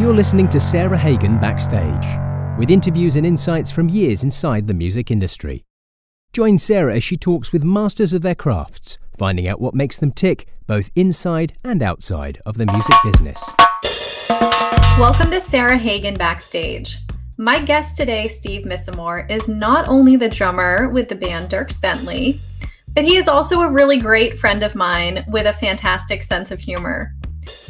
You're listening to Sarah Hagen Backstage, with interviews and insights from years inside the music industry. Join Sarah as she talks with masters of their crafts, finding out what makes them tick both inside and outside of the music business. Welcome to Sarah Hagen Backstage. My guest today, Steve Misamore, is not only the drummer with the band Dierks Bentley, but he is also a really great friend of mine with a fantastic sense of humor.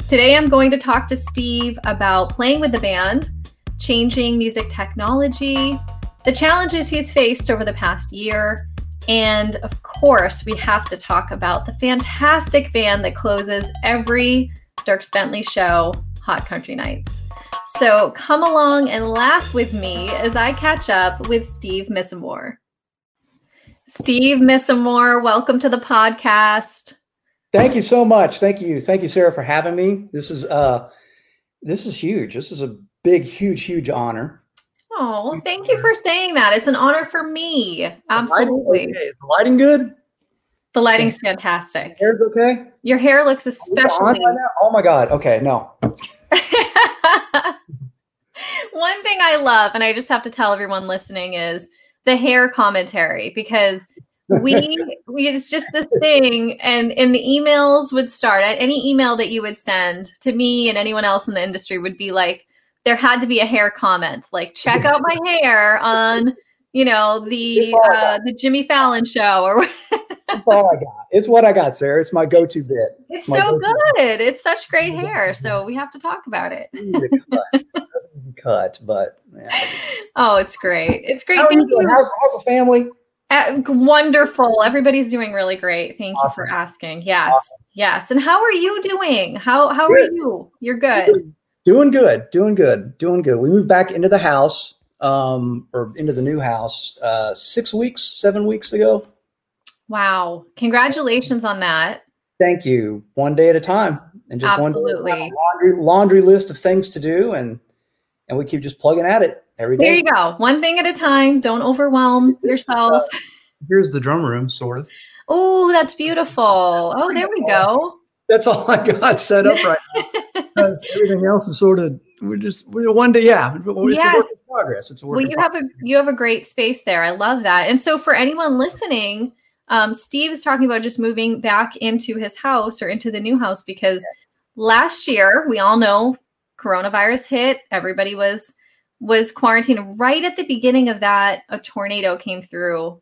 Today, I'm going to talk to Steve about playing with the band, changing music technology, the challenges he's faced over the past year, and of course, we have to talk about the fantastic band that closes every Dierks Bentley show, Hot Country Nights. So come along and laugh with me as I catch up with Steve Misamore. Steve Misamore, welcome to the podcast. Thank you so much. Thank you. Thank you, Sarah, for having me. This is uh this is huge. This is a big, huge, huge honor. Oh, thank you for saying that. It's an honor for me. Absolutely. Okay. Is the lighting good? The lighting's fantastic. Hair's okay. Your hair looks especially. Right oh my god. Okay, no. One thing I love, and I just have to tell everyone listening, is the hair commentary because we, we it's just the thing and and the emails would start at any email that you would send to me and anyone else in the industry would be like there had to be a hair comment like check out my hair on you know the uh, the Jimmy Fallon show or That's all I got. It's what I got, Sarah. It's my go-to bit. It's, it's so good. Bit. It's such great hair. So we have to talk about it. cut. cut, but yeah. oh, it's great. It's great. How are you doing? How's, how's the family? Uh, wonderful. Everybody's doing really great. Thank awesome. you for asking. Yes. Awesome. Yes. And how are you doing? How how good. are you? You're good. Doing good. Doing good. Doing good. We moved back into the house um or into the new house uh 6 weeks, 7 weeks ago. Wow. Congratulations on that. Thank you. One day at a time. And just Absolutely. one laundry laundry list of things to do and and we keep just plugging at it every day. There you go. One thing at a time. Don't overwhelm this yourself. Uh, here's the drum room, sort of. Oh, that's beautiful. Oh, there we go. That's all I got set up right now. because everything else is sort of we're just we're one day, yeah. It's yes. a work in progress. It's a work well, you have a you have a great space there. I love that. And so for anyone listening, um, Steve is talking about just moving back into his house or into the new house because last year we all know coronavirus hit. Everybody was was quarantined right at the beginning of that. A tornado came through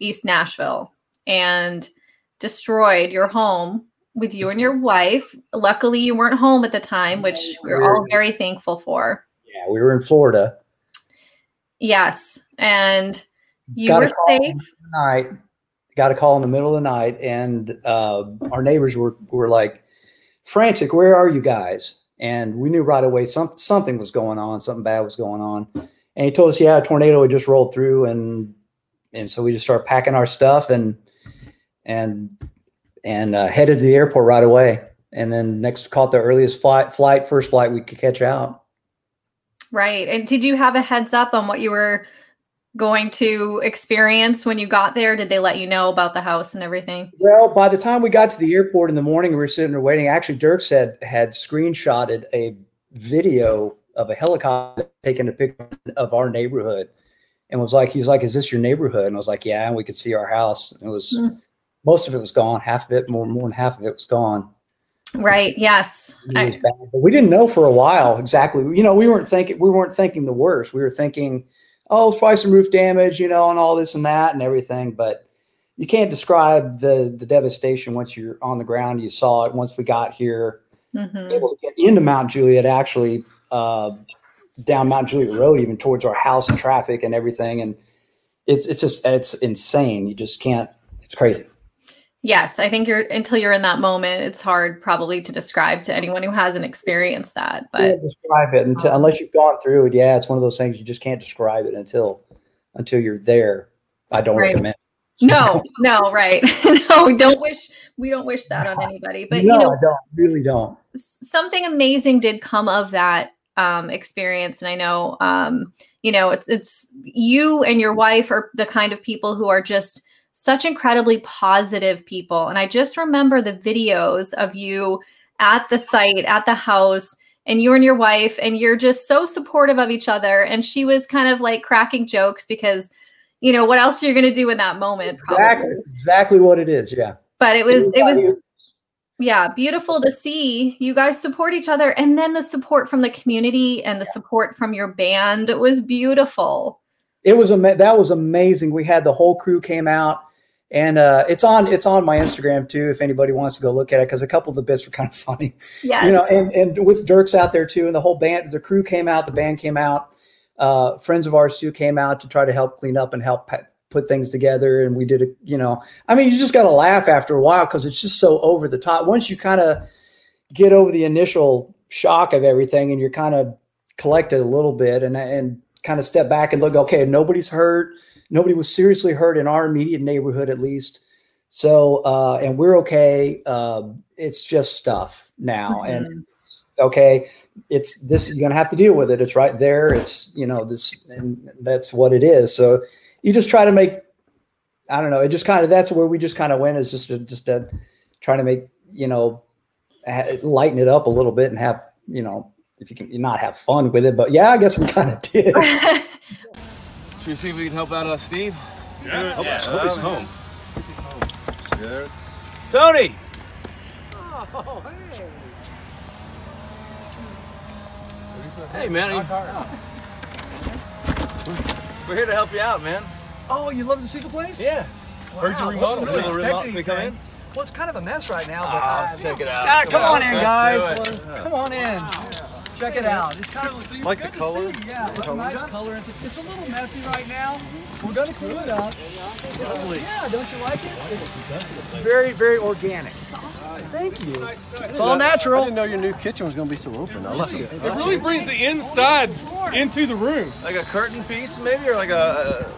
East Nashville and destroyed your home with you and your wife. Luckily, you weren't home at the time, which we're all very thankful for. Yeah, we were in Florida. Yes, and you got were safe. Night, got a call in the middle of the night, and uh, our neighbors were were like frantic. Where are you guys? And we knew right away some, something was going on, something bad was going on. And he told us, yeah, a tornado had just rolled through, and and so we just started packing our stuff and and and uh, headed to the airport right away. And then next caught the earliest flight, flight first flight we could catch out. Right. And did you have a heads up on what you were going to experience when you got there? Did they let you know about the house and everything? Well, by the time we got to the airport in the morning, we were sitting there waiting. Actually, Dirk said had screenshotted a video of a helicopter taking a picture of our neighborhood and was like, he's like, is this your neighborhood? And I was like, yeah. And we could see our house. And it was, mm. most of it was gone. Half of it, more, more than half of it was gone. Right. Yes. I, but we didn't know for a while exactly. You know, we weren't thinking, we weren't thinking the worst. We were thinking, oh, it's probably some roof damage, you know, and all this and that and everything. But you can't describe the the devastation once you're on the ground. You saw it once we got here, mm-hmm. able to get into Mount Juliet, actually uh, down Mount Juliet Road, even towards our house and traffic and everything. And it's it's just it's insane. You just can't. It's crazy. Yes, I think you're until you're in that moment, it's hard probably to describe to anyone who hasn't experienced that. But describe it until um, unless you've gone through it. Yeah, it's one of those things you just can't describe it until until you're there. I don't right. recommend. No, no, right. no, don't wish we don't wish that on anybody. But no, you know, I don't really don't. Something amazing did come of that um, experience, and I know um, you know it's it's you and your wife are the kind of people who are just such incredibly positive people. And I just remember the videos of you at the site, at the house, and you and your wife and you're just so supportive of each other. And she was kind of like cracking jokes because you know what else are you going to do in that moment exactly probably. exactly. What it is yeah. But it was it was yeah beautiful to see you guys support each other. And then the support from the community and the support from your band was beautiful it was ama- that was amazing we had the whole crew came out and uh, it's on it's on my Instagram too. If anybody wants to go look at it, because a couple of the bits were kind of funny. Yeah, you know, and and with Dierks out there too, and the whole band, the crew came out, the band came out, uh, friends of ours too came out to try to help clean up and help put things together, and we did it. You know, I mean, you just got to laugh after a while because it's just so over the top. Once you kind of get over the initial shock of everything, and you're kind of collected a little bit, and and kind of step back and look, okay, nobody's hurt nobody was seriously hurt in our immediate neighborhood, at least. So, uh, and we're okay. Uh, it's just stuff now, mm-hmm. and okay, it's this. You're gonna have to deal with it. It's right there. It's you know this, and that's what it is. So, you just try to make. I don't know. It just kind of that's where we just kind of went is just a, just a, trying to make you know lighten it up a little bit and have you know if you can not have fun with it but yeah i guess we kind of did Should we see if we can help out uh, Steve? Yeah. Hope, yeah. hope he's home. Yeah. Tony! Oh, hey. Hey, man. We're here to help you out, man. Oh, you love to see the place? Yeah. Wow, Heard you remodeled it. Really Can come in? Well, it's kind of a mess right now, but oh, let's check it out. Ah, come, come on, on in, guys. Come on in. Check it out. It's kind of like the color. Yeah, it's a nice color. It's a, it's a little messy right now. We're gonna clean it up. Yeah, don't you like it? It's, it's very, very organic. It's awesome. Thank you. It's all natural. I didn't know your new kitchen was gonna be so open. I like it. It really brings the inside into the room. Like a curtain piece, maybe, or like a.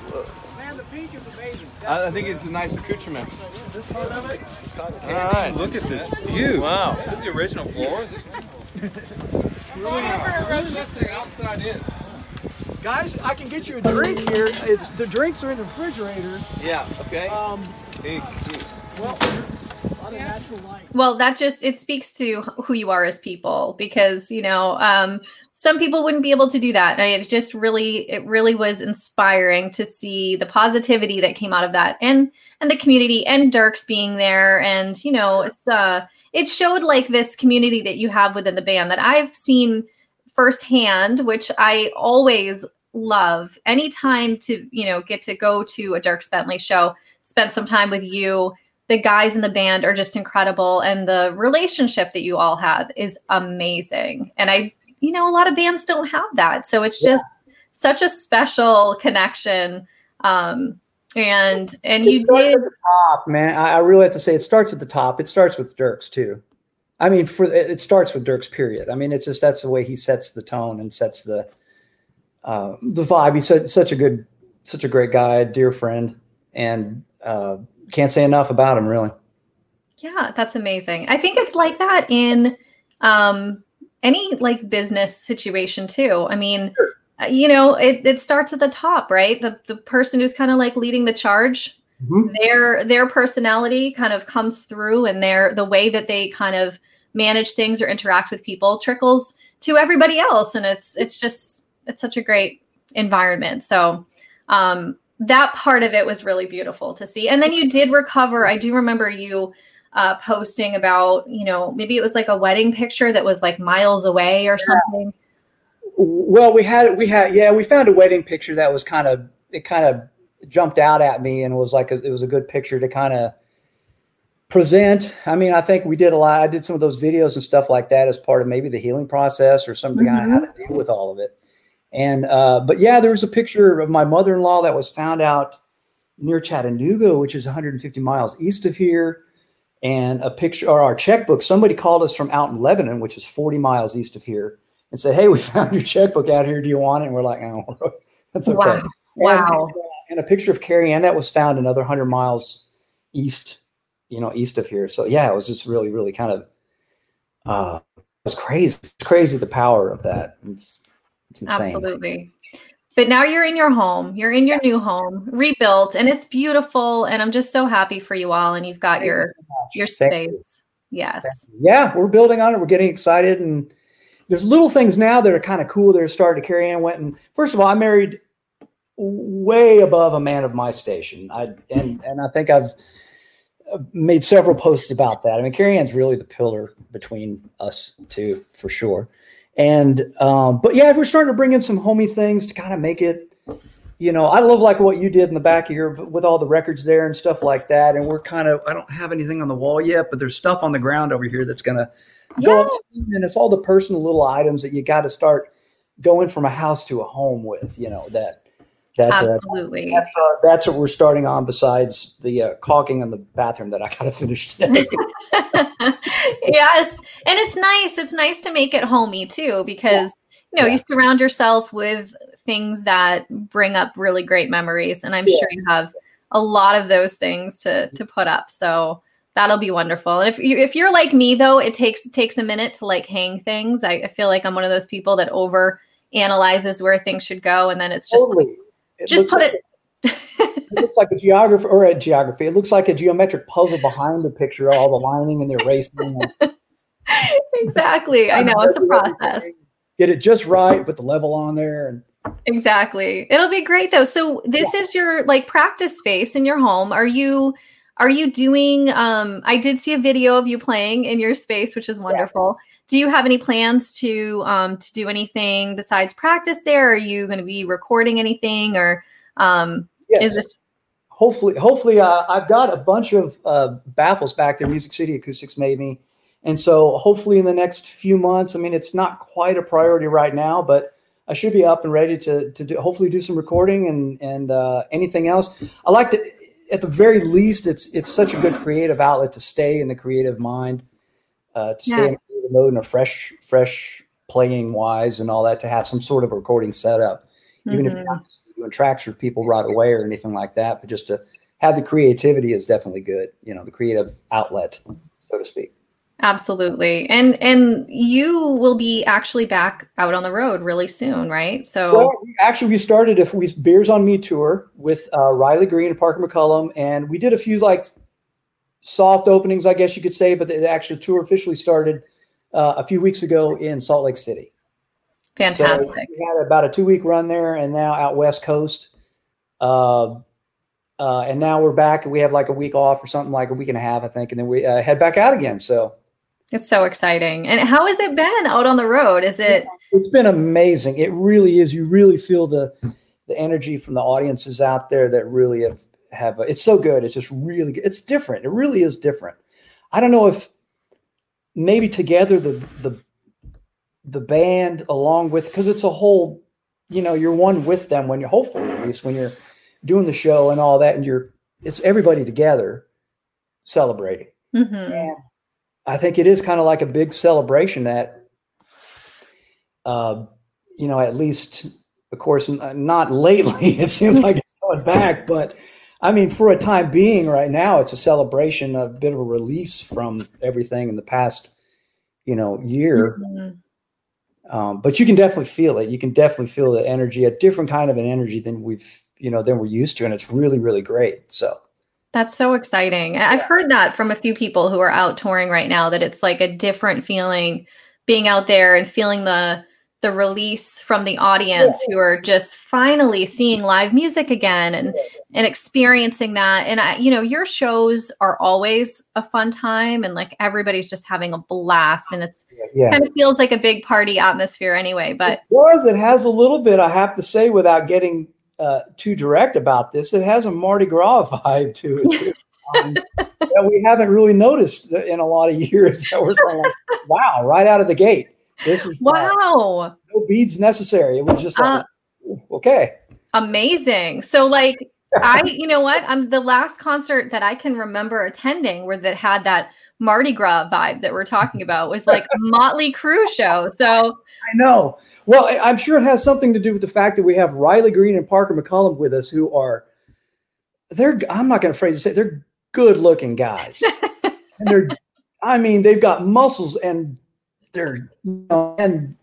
Man, the pink is amazing. I think it's a nice accoutrement. This part of it. All right. Look at this view. Wow. Is this the original floor? really outside in. Guys, I can get you a drink here. It's the drinks are in the refrigerator. Yeah. Okay. Um, hey, well, well, that just it speaks to who you are as people because you know um, some people wouldn't be able to do that. And it just really it really was inspiring to see the positivity that came out of that and and the community and Dierks being there and you know it's uh it showed like this community that you have within the band that I've seen firsthand, which I always love. Anytime to, you know, get to go to a Dierks Bentley show, spend some time with you. The guys in the band are just incredible. And the relationship that you all have is amazing. And I, you know, a lot of bands don't have that. So it's just yeah. such a special connection. Um, and and it you starts did at the top, man. I, I, really have to say it starts at the top. It starts with Dierks too. I mean, for it starts with Dierks. Period. I mean, it's just that's the way he sets the tone and sets the uh, the vibe. He's such, such a good, such a great guy, dear friend, and uh, can't say enough about him. Really. Yeah, that's amazing. I think it's like that in um, any like business situation too. I mean. Sure you know, it, it starts at the top, right? The the person who's kind of like leading the charge, mm-hmm. their their personality kind of comes through and their the way that they kind of manage things or interact with people trickles to everybody else. And it's it's just it's such a great environment. So um that part of it was really beautiful to see. And then you did recover. I do remember you uh, posting about, you know, maybe it was like a wedding picture that was like miles away or yeah. something. Well, we had we had yeah we found a wedding picture that was kind of it kind of jumped out at me and was like a, it was a good picture to kind of present. I mean, I think we did a lot. I did some of those videos and stuff like that as part of maybe the healing process or something mm-hmm. how to deal with all of it. And uh, but yeah, there was a picture of my mother-in-law that was found out near Chattanooga, which is 150 miles east of here. And a picture or our checkbook. Somebody called us from out in Lebanon, which is 40 miles east of here and said, "Hey, we found your checkbook out here. Do you want it?" And we're like, "Oh, that's okay." Wow. wow. And, and, a picture of Carrie Ann that was found another hundred miles east, you know, east of here. So yeah, it was just really, really kind of, uh, it was crazy. It's crazy the power of that. It's, it's insane. Absolutely. But now you're in your home. You're in your new home, rebuilt, and it's beautiful. And I'm just so happy for you all. And you've got Thanks your so your space. You. Yes. Yeah, we're building on it. We're getting excited and there's little things now that are kind of cool that are starting to carry on. Went and first of all, I married way above a man of my station. I and and I think I've made several posts about that. I mean, Carrie Ann's really the pillar between us two for sure. And um, but yeah, we're starting to bring in some homey things to kind of make it. You know, I love like what you did in the back of here with all the records there and stuff like that. And we're kind of I don't have anything on the wall yet, but there's stuff on the ground over here that's gonna go up. And it's all the personal little items that you got to start going from a house to a home with. You know that that Absolutely. Uh, that's, that's, uh, that's, what we're starting on. Besides the uh, caulking in the bathroom that I got to finish today. yes, and it's nice. It's nice to make it homey too, because you know yeah. you surround yourself with things that bring up really great memories, and I'm yeah. sure you have a lot of those things to to put up. So that'll be wonderful. And if you if you're like me though, it takes takes a minute to like hang things. I, I, feel like I'm one of those people that over analyzes where things should go, and then it's just totally. like, it just put like it. it looks like a geography or a geography. It looks like a geometric puzzle behind the picture, all the lining and the erasing. And, exactly. I know it's a process. Get it just right, put the level on there and Exactly. It'll be great though. So this yeah. is your like practice space in your home. Are you are you doing um I did see a video of you playing in your space, which is wonderful. Yeah. Do you have any plans to um to do anything besides practice there? Are you going to be recording anything or um yes. is this hopefully hopefully uh, I've got a bunch of uh, baffles back there Music City Acoustics made me. And so hopefully in the next few months, I mean it's not quite a priority right now, but I should be up and ready to to do, hopefully do some recording and and uh, anything else. I like to at the very least, it's it's such a good creative outlet to stay in the creative mind, uh, to stay yes. in the creative mode and a fresh, fresh playing wise and all that. To have some sort of recording setup, even mm-hmm. if you're not mm-hmm. doing tracks with people right away or anything like that, but just to have the creativity is definitely good. You know, the creative outlet, so to speak. Absolutely. And and you will be actually back out on the road really soon, right? So well, actually we started if we Beers on Me tour with uh, Riley Green and Parker McCollum and we did a few like soft openings, I guess you could say, but the actual tour officially started uh, a few weeks ago in Salt Lake City. Fantastic. So we had about a two week run there and now out West Coast. Uh, uh, and now we're back and we have like a week off or something like a week and a half, I think. And then we uh, head back out again. So it's so exciting. And how has it been out on the road? Is it It's been amazing. It really is. You really feel the the energy from the audiences out there that really have have a, it's so good. It's just really good. It's different. It really is different. I don't know if maybe together the the the band along with because it's a whole, you know, you're one with them when you're hopefully at least when you're doing the show and all that and you're it's everybody together celebrating. Mm-hmm. And I think it is kind of like a big celebration that, uh, you know, at least, of course, not lately. It seems like it's going back, but I mean, for a time being, right now, it's a celebration, a bit of a release from everything in the past, you know, year. Mm-hmm. Um, but you can definitely feel it. You can definitely feel the energy, a different kind of an energy than we've, you know, than we're used to, and it's really, really great. So. That's so exciting. I've heard that from a few people who are out touring right now that it's like a different feeling being out there and feeling the the release from the audience yeah. who are just finally seeing live music again and yes. and experiencing that and I, you know your shows are always a fun time and like everybody's just having a blast and it's yeah. kind of feels like a big party atmosphere anyway but it does it has a little bit i have to say without getting uh, too direct about this. It has a Mardi Gras vibe to it um, that we haven't really noticed in a lot of years. That we're going like, wow, right out of the gate. This is wow. Uh, no beads necessary. It was just like, uh, okay. Amazing. So like I, you know what? I'm the last concert that I can remember attending where that had that Mardi Gras vibe that we're talking about was like a Motley Crue show. So I know. Well, I'm sure it has something to do with the fact that we have Riley Green and Parker McCollum with us, who are they're I'm not going to afraid to say they're good looking guys, and they're I mean they've got muscles and they're you know, and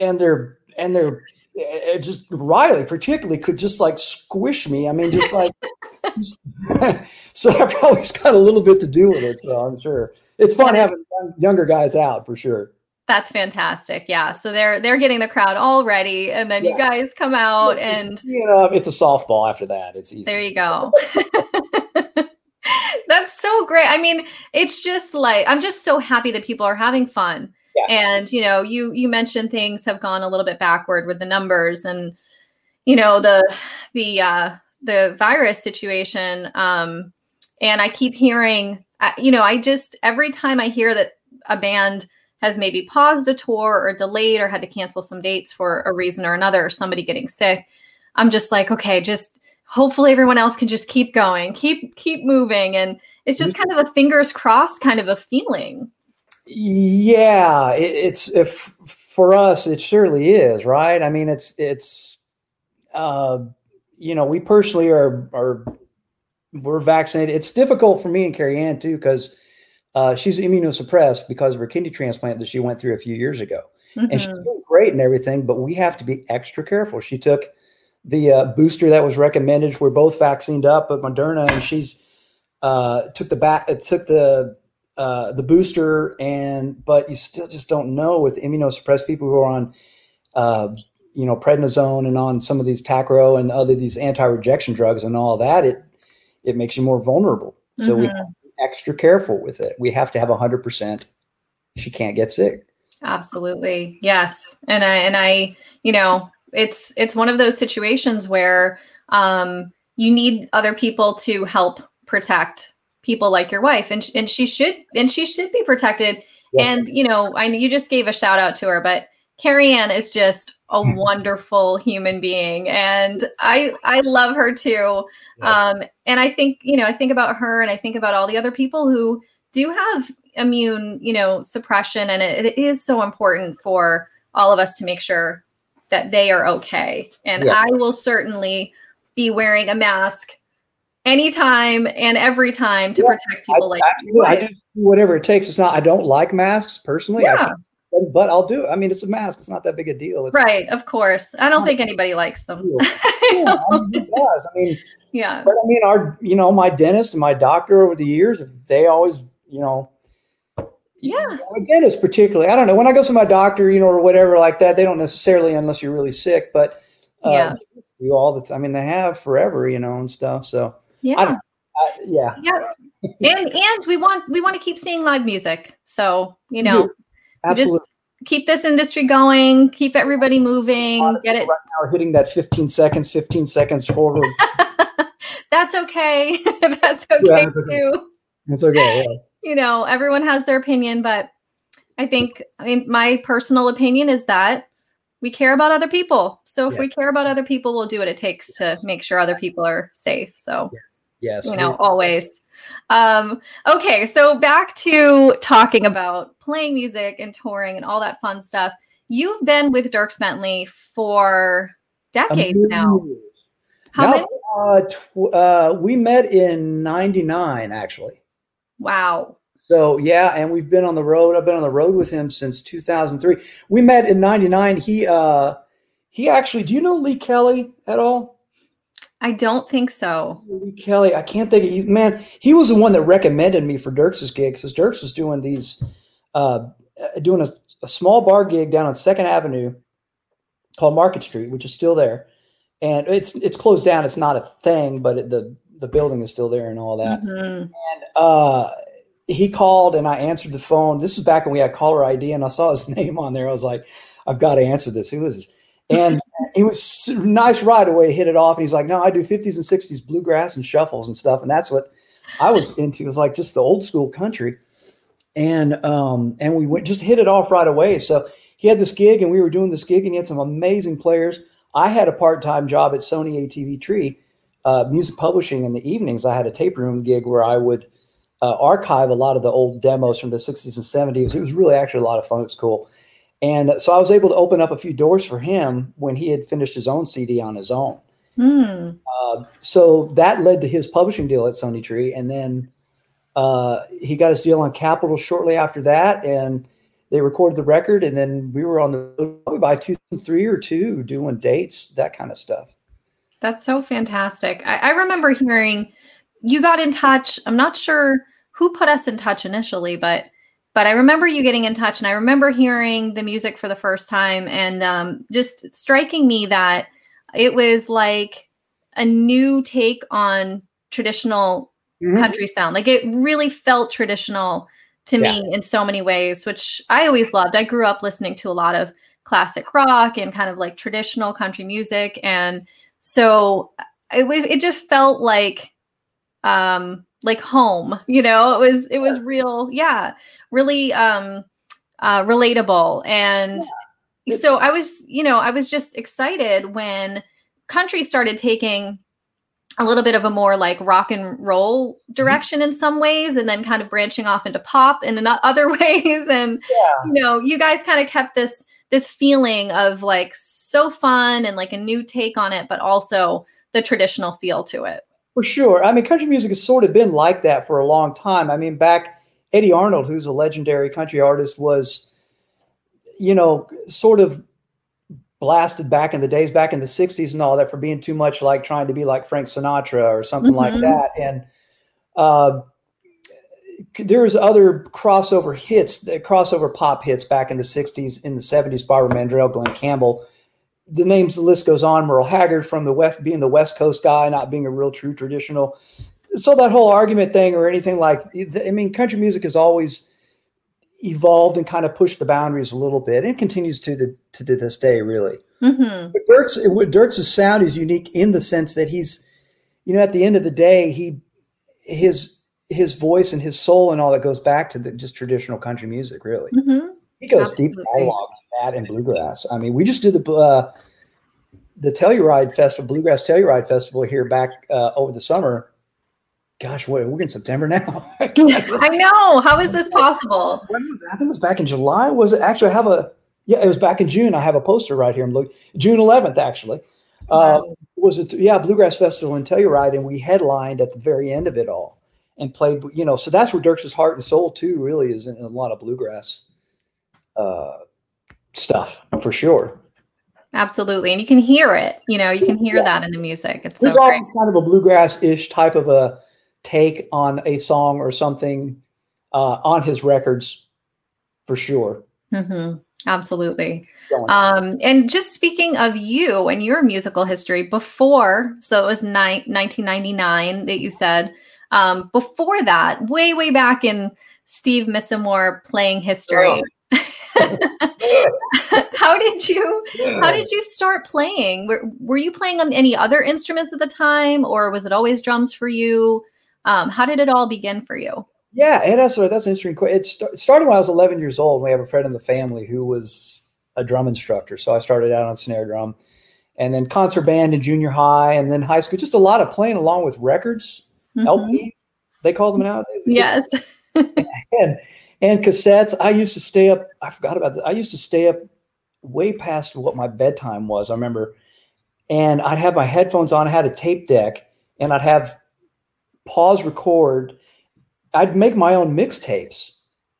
and they're and they're it just Riley particularly could just like squish me. I mean, just like so that probably got a little bit to do with it. So I'm sure it's fun having younger guys out for sure. That's fantastic. Yeah. So they're they're getting the crowd all ready, and then you guys come out, and You know, it's a softball after that. It's easy. there you go. That's so great. I mean, it's just like I'm just so happy that people are having fun. Yeah. And you know, you you mentioned things have gone a little bit backward with the numbers and you know, the the uh the virus situation um and I keep hearing you know, I just every time I hear that a band has maybe paused a tour or delayed or had to cancel some dates for a reason or another or somebody getting sick, I'm just like, okay, just hopefully everyone else can just keep going, keep keep moving and it's just kind of a fingers crossed kind of a feeling. Yeah, it, it's if for us, it surely is, right? I mean, it's it's, uh, you know, we personally are are we're vaccinated. It's difficult for me and Carrie Ann too because uh, she's immunosuppressed because of her kidney transplant that she went through a few years ago, and she's Mhm. doing great and everything. But we have to be extra careful. She took the uh, booster that was recommended. We're both vaccinated up, but Moderna, and she's uh, took the back, it took the uh, the booster, and but you still just don't know with immunosuppressed people who are on, uh, you know, prednisone and on some of these Tacro and other these anti-rejection drugs and all that. It it makes you more vulnerable. So we Mhm. have to be extra careful with it. We have to have hundred percent. She can't get sick. Absolutely. Yes. And I and I, you know, it's it's one of those situations where um you need other people to help protect people like your wife and and she should and she should be protected. Yes. And you know, I you just gave a shout out to her, but Carrie Ann is just a Mhm. wonderful human being and I I love her too. Um, and I think, you know, I think about her and I think about all the other people who do have immune, you know, suppression. And it, it is so important for all of us to make sure that they are okay. And Yeah. I will certainly be wearing a mask anytime and every time to Yeah, protect people like Absolutely. I do whatever it takes. It's not. I don't like masks personally. I Yeah. can't- but, I'll do. it. I mean, it's a mask. It's not that big a deal. It's, right, of course. I don't think anybody likes them. Yeah, I mean, does. I mean, yeah. but I mean, our you know, my dentist and my doctor over the years, they always you know. Yeah. My dentist, particularly, I don't know. When I go to my doctor, you know, or whatever like that, they don't necessarily, unless you're really sick, but uh, Yeah. do all the time. I mean, they have forever, you know, and stuff. So, Yeah. I don't, I, yeah, yeah. And and we want we want to keep seeing live music. So, you know, absolutely. keep this industry going, keep everybody moving, get it. Right now, hitting that 15 seconds, 15 seconds forward. That's okay. That's okay Yeah, that's okay. too. It's okay. Yeah. You know, everyone has their opinion, but I think I mean my personal opinion is that we care about other people. So if we care about other people, we'll do what it takes to make sure other people are safe. So Yes. you know always um okay so back to talking about playing music and touring and all that fun stuff you've been with dierks bentley for decades now how Now, many uh, tw- uh, we met in 99, actually. wow So, yeah, and we've been on the road. I've been on the road with him since 2003. We met in 99. He, uh, he actually, do you know Lee Kelly at all? I don't think so Kelly, I can't think of he, man, he was the one that recommended me for Dierks's gigs because Dirks was doing these, uh, doing a, a small bar gig down on Second Avenue called Market Street, which is still there. And it's it's closed down. It's not a thing, but it, the the building is still there and all that. Mhm. uh, he called and I answered the phone. This is back when we had caller ID, and I saw his name on there. I was like, I've got to answer this. Who is this? And he was nice right away, hit it off. And he's like, No, I do 50s and 60s bluegrass and shuffles and stuff. And that's what I was into. It was like just the old school country. And um, and we went just hit it off right away. So he had this gig, and we were doing this gig, and he had some amazing players. I had a part time job at Sony ATV Tree, uh, music publishing in the evenings. I had a tape room gig where I would uh, archive a lot of the old demos from the 60s and 70s. It was really actually a lot of fun. It was cool. And so I was able to open up a few doors for him when he had finished his own CD on his own. Hmm. Uh, so that led to his publishing deal at Sony Tree. And then uh, he got his deal on Capitol shortly after that. And they recorded the record. And then we were on the probably by two, three or two doing dates, that kind of stuff. That's so fantastic. I, I remember hearing you got in touch. I'm not sure who put us in touch initially, but but I remember you getting in touch, and I remember hearing the music for the first time, and um, just striking me that it was like a new take on traditional Mhm. country sound. Like it really felt traditional to Yeah. me in so many ways, which I always loved. I grew up listening to a lot of classic rock and kind of like traditional country music, and so it it just felt like um like home you know? It was it was real yeah really um uh relatable. And It's- so i was you know i was just excited when country started taking a little bit of a more like rock and roll direction in some ways and then kind of branching off into pop in other ways. And Yeah. you know you guys kind of kept this this feeling of like so fun and like a new take on it but also the traditional feel to it For sure. I mean, country music has sort of been like that for a long time. I mean, back Eddy Arnold, who's a legendary country artist, was, you know, sort of blasted back in the days, back in the 60s and all that, for being too much like trying to be like Frank Sinatra or something like Mhm. that. And uh, there was other crossover hits, the crossover pop hits back in the 60s, in the 70s, Barbara Mandrell, Glen Campbell the names the list goes on. Merle haggard from the west being the west coast guy not being a real true traditional. So that whole argument thing or anything like i mean country music has always evolved and kind of pushed the boundaries a little bit. And continues to the to this day really. Hmm but dierks' dierks' sound is unique in the sense that he's you know at the end of the day he his his voice and his soul and all that goes back to the just traditional country music really. Hmm he goes deep Absolutely. dialogue that and bluegrass. I mean, we just did the uh, the Telluride Festival, Bluegrass Telluride Festival here back uh, over the summer. Gosh, what we're in September now. I can't remember. I know. How is this possible? when was? I think it was back in July. Was it actually? I have a yeah, it was back in June. I have a poster right here. I'm looking June 11th actually. Uh, was it? Yeah, Bluegrass Festival in Telluride, and we headlined at the very end of it all and played. You know, so that's where Dierks' heart and soul too really is in a lot of bluegrass uh, stuff for sure. Absolutely. And you can hear it. You know, you can hear Yeah. that in the music. It's so There's great. always kind of a bluegrass-ish type of a take on a song or something uh, on his records for sure. Mm-hmm. Absolutely. Um, and just speaking of you and your musical history before, so it was ni- 1999 that you said, um, before that, way, way back in Steve Misamore playing history. how did you how did you start playing were, were you playing on any other instruments at the time or was it always drums for you um, how did it all begin for you Yeah, and that's that's an interesting question. It st- started when I was 11 years old. We have a friend in the family who was a drum instructor, so I started out on snare drum, and then concert band in junior high, and then high school. Just a lot of playing along with records, Mhm. LPs. They call them nowadays. yes and and cassettes. I used to stay up. I forgot about that. I used to stay up way past what my bedtime was. I remember, and I'd have my headphones on. I had a tape deck, and I'd have pause record. I'd make my own mixtapes,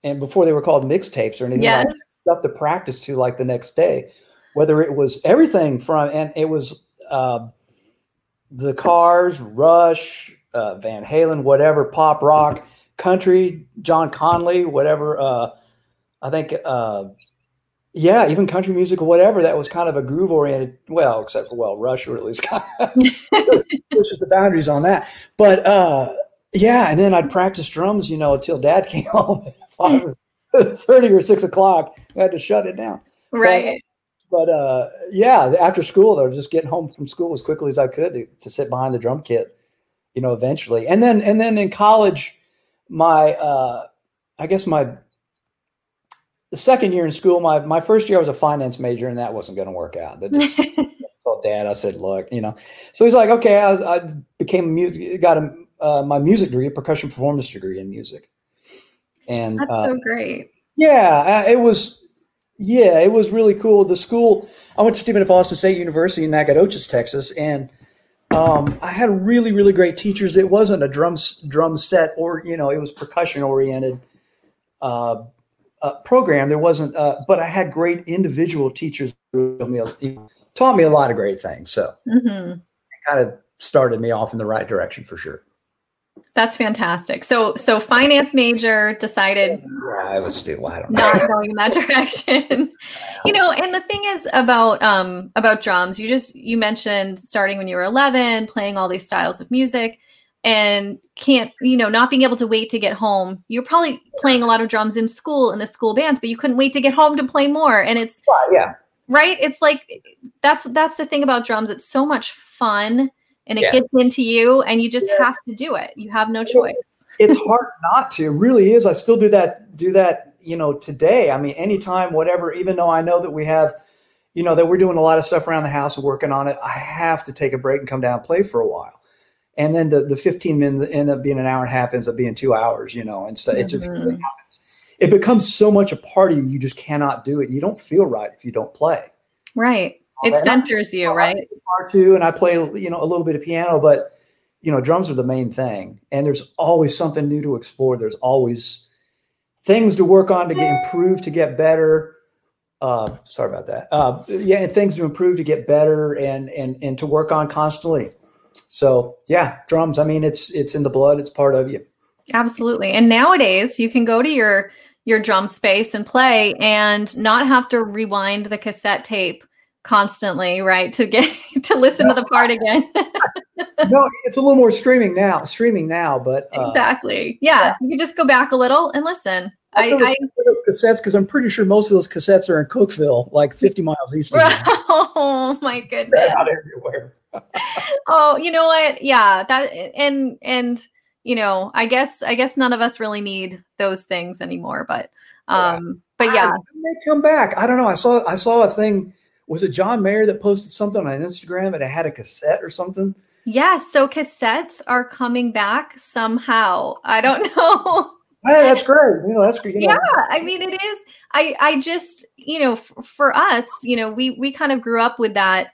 and before they were called mixtapes or anything like yes stuff to practice to like the next day whether it was everything from and it was uh, the cars rush uh, van halen whatever pop rock country john conlee whatever uh, i think uh, yeah even country music or whatever that was kind of a groove oriented well except for well rush or at least kind of so pushes the boundaries on that. But uh, yeah and then i'd practice drums you know until dad came home at five or 30 or 6 o'clock. I had to shut it down. Right. but uh, yeah, after school, was just getting home from school as quickly as I could to, to sit behind the drum kit, you know, eventually. And then, and then in college, my, uh, I guess my, the second year in school, my, my first year I was a finance major and that wasn't going to work out. That just told dad, I said, look, you know, so he's like, okay, I, was, I became a music, got a, uh, my music degree, a percussion performance degree in music. And, that's uh, so great yeah, uh, it was. Yeah, it was really cool. The school I went to Stephen F. Austin State University in Nacogdoches, Texas, and um, I had really, really great teachers. It wasn't a drum drum set, or you know, it was percussion oriented uh, uh, program. There wasn't, uh, but I had great individual teachers who taught me, a- taught me a lot of great things. So hmm it kind of started me off in the right direction for sure. That's fantastic. So so finance major decided Yeah, I was still. I don't know. not going in that direction. you know, and the thing is about um about drums, you just you mentioned starting when you were 11, playing all these styles of music and can't, you know, not being able to wait to get home. You're probably playing a lot of drums in school in the school bands, but you couldn't wait to get home to play more. And it's Well, yeah, right it's like that's that's the thing about drums it's so much fun and it Yes. gets into you and you just have to do it you have no Yes. choice it's hard not to. It really is. I still do that. Do that. You know, today. I mean, anytime, whatever. Even though I know that we have, you know, that we're doing a lot of stuff around the house and working on it, I have to take a break and come down and play for a while. And then the the 15 minutes end up being an hour and a half, ends up being two hours. You know, and so it just really Mhm. happens. It becomes so much a part of you, you just cannot do it. You don't feel right if you don't play. right it centers you right guitar too, and I play you know a little bit of piano, but you know drums are the main thing. And there's always something new to explore. There's always things to work on to get improve to get better. Uh, sorry about that. Uh, yeah, and things to improve to get better and and and to work on constantly. So yeah, drums. I mean, it's it's in the blood. It's part of you. absolutely and nowadays you can go to your your drum space and play and not have to rewind the cassette tape constantly right to get to listen to the part again no, it's a little more streaming now. Streaming now, but uh, exactly yeah you can just go back a little and listen I, I, I those cassettes because I'm pretty sure most of those cassettes are in Cookeville, like 50 miles east of oh my goodness They're out everywhere. oh you know what yeah that and and you know i guess i guess none of us really need those things anymore but um but yeah Ah, when they come back. I don't know. I saw I saw a thing. Was it John Mayer that posted something on Instagram and it had a cassette or something? yes so cassettes are coming back somehow i don't know Hey, that's great. You know, that's great. You know, yeah i mean it is i i just you know f- for us you know we we kind of grew up with that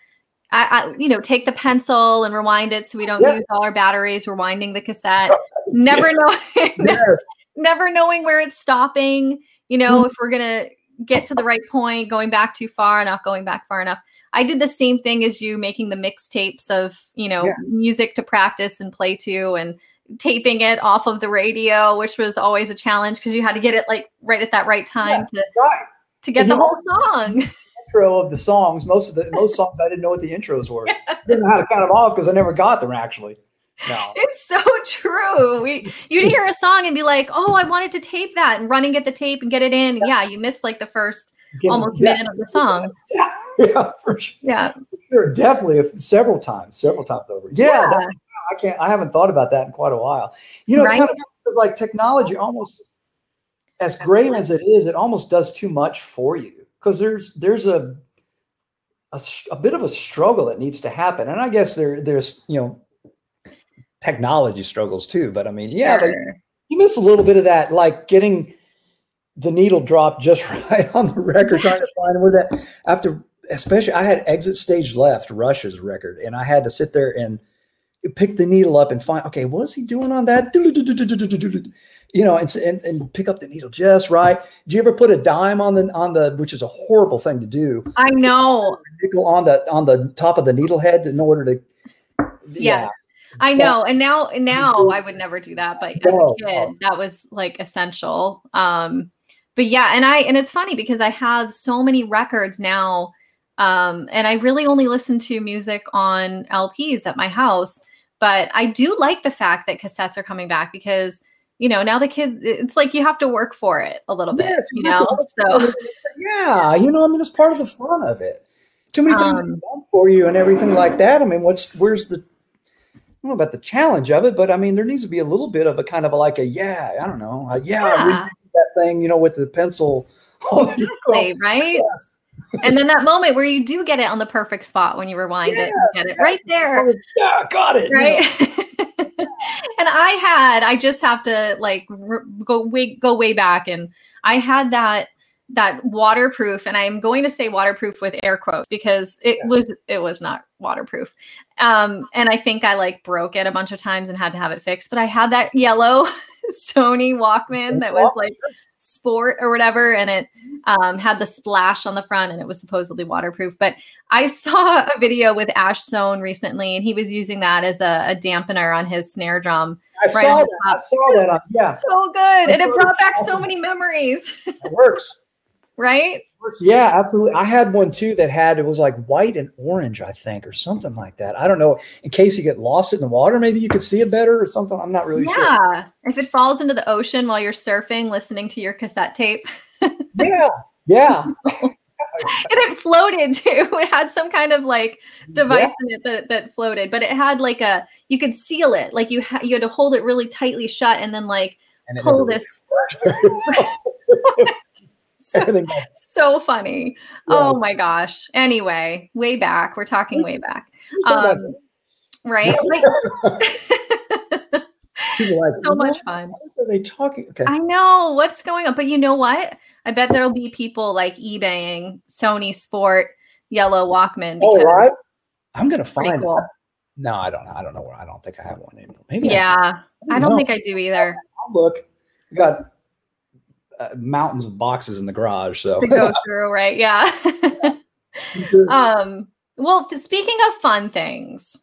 I, I you know take the pencil and rewind it so we don't Yeah. use all our batteries rewinding the cassette never know Yes. never knowing where it's stopping, you Mm-hmm. know, if we're going to get to the right point, going back too far, not going back far enough. I did the same thing as you making the mixtapes of, you know, Yeah. music to practice and play to and taping it off of the radio, which was always a challenge because you had to get it like right at that right time to Right. to get And the whole song. Intro of the songs. Most of the most songs I didn't know what the intros were. i didn't know how to count them off because I never got them actually. No. It's so true. We you'd hear a song and be like, "Oh, I wanted to tape that," and run and get the tape and get it in. Yeah, you missed like the first almost yeah, minute of the song. yeah, for sure. Yeah, Sure, definitely a- several times, several times over. Yeah, Yeah. that- I can't. I haven't thought about that in quite a while. You know, it's Right? kind of because like technology almost as great as it is, it almost does too much for you because there's there's a a bit of a struggle that needs to happen, and I guess there there's you know technology struggles too. But I mean, yeah, like, you miss a little bit of that, like getting the needle drop just right on the record, trying to find where that after, especially I had exit stage left Rush's record, and I had to sit there and pick the needle up and find, okay, what is he doing on that? You know, and, and and pick up the needle just right. Do you ever put a dime on the on the, which is a horrible thing to do, I know. nickel on the on the top of the needle head in order to, yeah, Yes. I know. And now now I would never do that, but as a kid, that was like essential. Um but yeah, and I and it's funny because I have so many records now um and I really only listen to music on LPs at my house, but I do like the fact that cassettes are coming back because you know, now the kids it's like you have to work for it a little bit, Yes, you you know. So yeah, you know, I mean, it's part of the fun of it. Too many things Um, done for you and everything like that. I mean, what's where's the I don't know about the challenge of it, but I mean, there needs to be a little bit of a kind of a, like a yeah, I don't know, a, yeah, Yeah. that thing, you know, with the pencil. Exactly, right? Yes. and then that moment where you do get it on the perfect spot when you rewind it, Yes, you get it yes. right there. Oh, yeah, got it. you know. right and i had i just have to like r- go way go way back and i had that that waterproof and i'm going to say waterproof with air quotes because it Yeah. was it was not waterproof um and i think i like broke it a bunch of times and had to have it fixed but i had that yellow sony walkman that was like sport or whatever and it um, had the splash on the front and it was supposedly waterproof. But I saw a video with Ash Soan recently, and he was using that as a, a dampener on his snare drum. I right saw that. I saw that. Yeah, So good. And it brought back so many memories, it works. Right? Yeah, absolutely. I had one too that had it was like white and orange, I think, or something like that. I don't know. In case you get lost in the water, maybe you could see it better or something. I'm not really sure. Yeah. If it falls into the ocean while you're surfing, listening to your cassette tape, Yeah, yeah. and it floated too. It had some kind of like device in it that, that floated, but it had like a you could seal it. Like you ha- you had to hold it really tightly shut and then like And pull this. so, funny. Oh my gosh. Anyway, way back. We're talking way back. Um, right? Like, People are like, so much "What fun. are they talking? Okay. I know what's going on, but you know what? I bet there'll be people like eBaying Sony Sport yellow Walkman. Oh, right. I'm gonna find. cool. that. No, I don't. I don't know where. I don't think I have one anymore. Maybe. I, Yeah, I don't think I do either. I'll look. We got uh, mountains of boxes in the garage. So. To go through, right? Yeah. um. Well, speaking of fun things,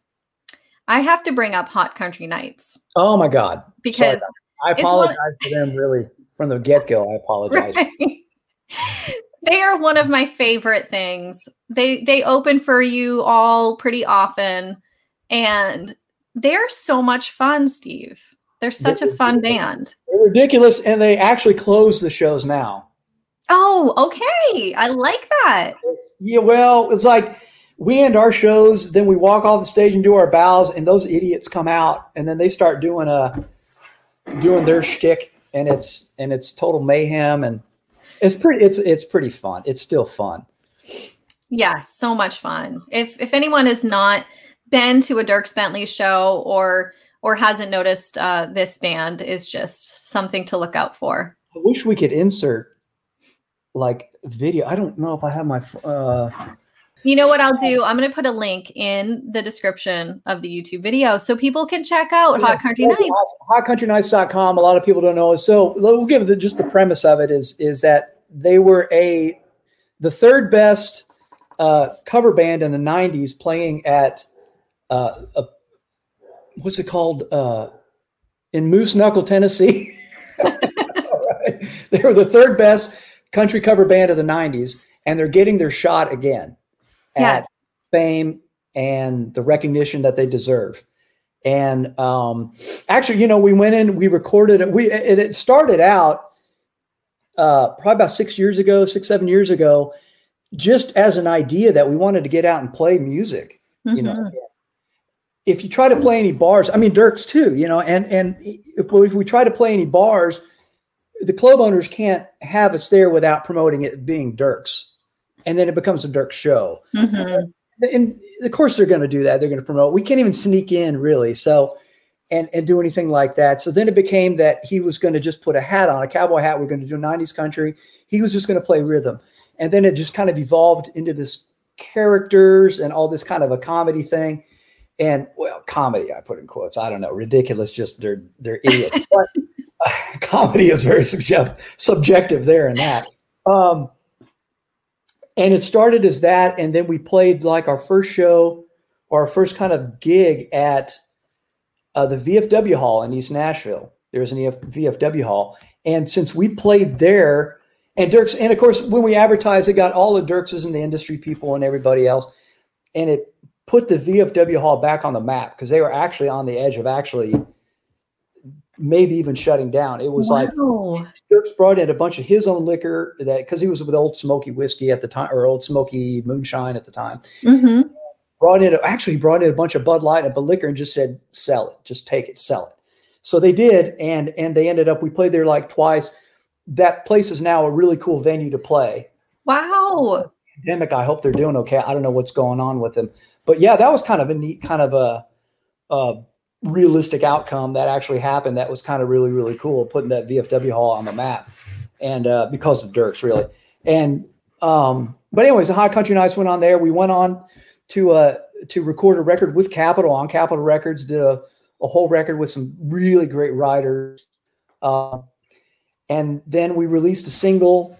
I have to bring up Hot Country Nights oh my God. because I apologize to them. Really, from the get go, I apologize. Right. they are one of my favorite things. They they open for you all pretty often and they're so much fun, Steve. They're such a fun band. They're ridiculous, and they actually close the shows now. Oh, okay. I like that. Yeah, well, it's like we end our shows, then we walk off the stage and do our bows, and those idiots come out, and then they start doing a doing their shtick, and it's and it's total mayhem, and it's pretty it's it's pretty fun. It's still fun. Yes, so much fun. If if anyone has not been to a Dierks Bentley show or or hasn't noticed uh, this band is just something to look out for. I wish we could insert like video. I don't know if I have my uh You know what I'll do? I'm going to put a link in the description of the YouTube video so people can check out Hot Country Nights. Nights. Hotcountrynights.com. A lot of people don't know. So we'll give the, just the premise of it is is that they were a the third best uh, cover band in the '90s, playing at uh, a, what's it called uh, in Moose Knuckle, Tennessee. They were the third best country cover band of the '90s, and they're getting their shot again Yeah. at fame and the recognition that they deserve. And um, actually, you know, we went in, we recorded it. We it, it started out uh, probably about six years ago, six seven years ago, just as an idea that we wanted to get out and play music. You know, Mhm. If you try to play any bars, I mean Dierks too. You know, and and if, we- if we try to play any bars, the club owners can't have us there without promoting it being Dierks, and then it becomes a Dierks show Mhm. and of course they're going to do that. They're going to promote. We can't even sneak in really. So, and and do anything like that. So then it became that he was going to just put a hat on, a cowboy hat. We're going to do '90s country. He was just going to play rhythm, and then it just kind of evolved into this characters and all this kind of a comedy thing. And well, comedy I put in quotes. I don't know, ridiculous. Just they're they're idiots. but comedy is very subjective subjective there and that. Um, and it started as that and then we played like our first show or our first kind of gig at uh, the vfw hall in east nashville there's an EF- vfw hall and since we played there and dierks and of course when we advertised it got all the dirkses and the industry people and everybody else and it put the vfw hall back on the map because they were actually on the edge of actually maybe even shutting down it was like Wow. Dierks brought in a bunch of his own liquor that because he was with Old Smoky whiskey at the time or Old Smoky moonshine at the time. Mhm. Brought in actually brought in a bunch of Bud Light and Bud liquor and just said sell it, just take it, sell it. So they did, and and they ended up. We played there like twice. That place is now a really cool venue to play. Wow. Pandemic. I hope they're doing okay. I don't know what's going on with them, but yeah, that was kind of a neat kind of a, a realistic outcome that actually happened. That was kind of really really cool, putting that VFW hall on the map, and uh, because of Dierks really. And um, but anyways, the High Country Nights went on there. We went on to uh to record a record with Capitol on Capitol Records. Did a, a whole record with some really great writers. Uh, and then we released a single,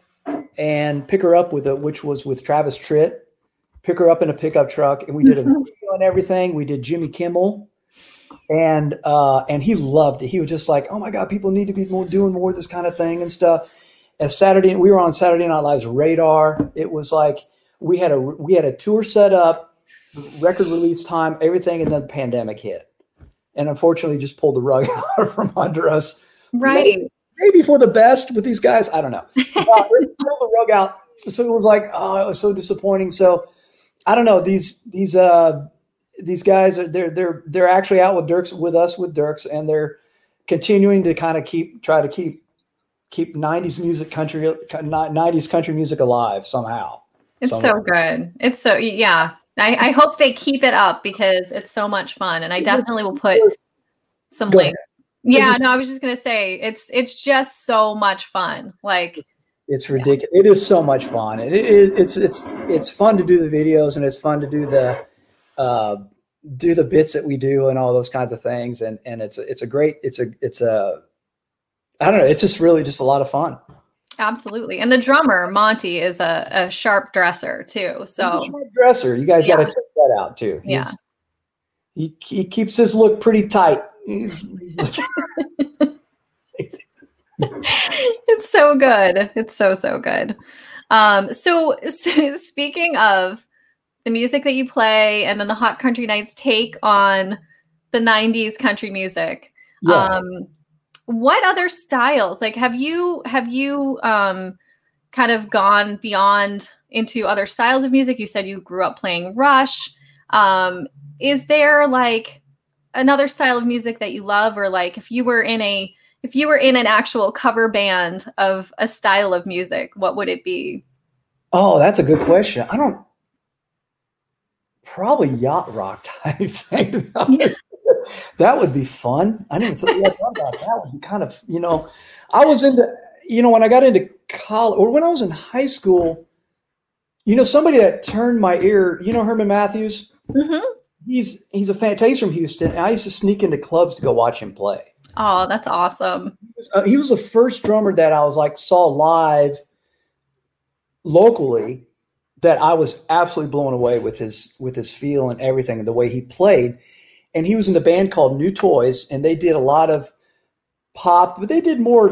and pick her up with a, which was with Travis Tritt, pick her up in a pickup truck, and we did a video and everything. We did Jimmy Kimmel, and uh, and he loved it. He was just like, "Oh my god, people need to be more doing more of this kind of thing and stuff." As Saturday, we were on Saturday Night Live's radar. It was like we had a we had a tour set up, record release time, everything, and then the pandemic hit, and unfortunately, just pulled the rug out from under us. Right. Maybe, maybe for the best with these guys. I don't know. Uh, the rug out, so it was like, oh, it was so disappointing. So I don't know these these uh these guys are they're they're they're actually out with Dierks with us with Dierks, and they're continuing to kind of keep try to keep keep 90s music country 90s country music alive somehow it's somehow. so good it's so yeah I, I hope they keep it up because it's so much fun and i It definitely will put some links yeah no i was just gonna say it's it's just so much fun like it's ridiculous it is so much fun it, it, it's it's it's fun to do the videos and it's fun to do the uh do the bits that we do and all those kinds of things and and it's a- it's a great it's a it's a i don't know it's just really just a lot of fun. Absolutely and the drummer monty is a, a sharp dresser too He's so dresser you guys got to check that out too. Yeah. He, he keeps his look pretty tight He's- it's so good. It's so so good. Um, so, so speaking of the music that you play, and then the Hot Country Nights take on the '90s country music. yeah. Um, what other styles? Like, have you have you um, kind of gone beyond into other styles of music? You said you grew up playing Rush. Um, is there like another style of music that you love, or like if you were in a if you were in an actual cover band of a style of music, what would it be? Oh, that's a good question. I don't probably yacht rock type thing. that would be fun. I never thought about that. That would be kind of, you know, I was into, you know, when I got into college or when I was in high school, you know, somebody that turned my ear, you know, Herman Matthews, hmm he's, he's a fan, he's from Houston. And I used to sneak into clubs to go watch him play. Oh, that's awesome. Uh, he was the first drummer that I was like saw live locally that I was absolutely blown away with his with his feel and everything and the way he played. And he was in a band called New Toys, and they did a lot of pop, but they did more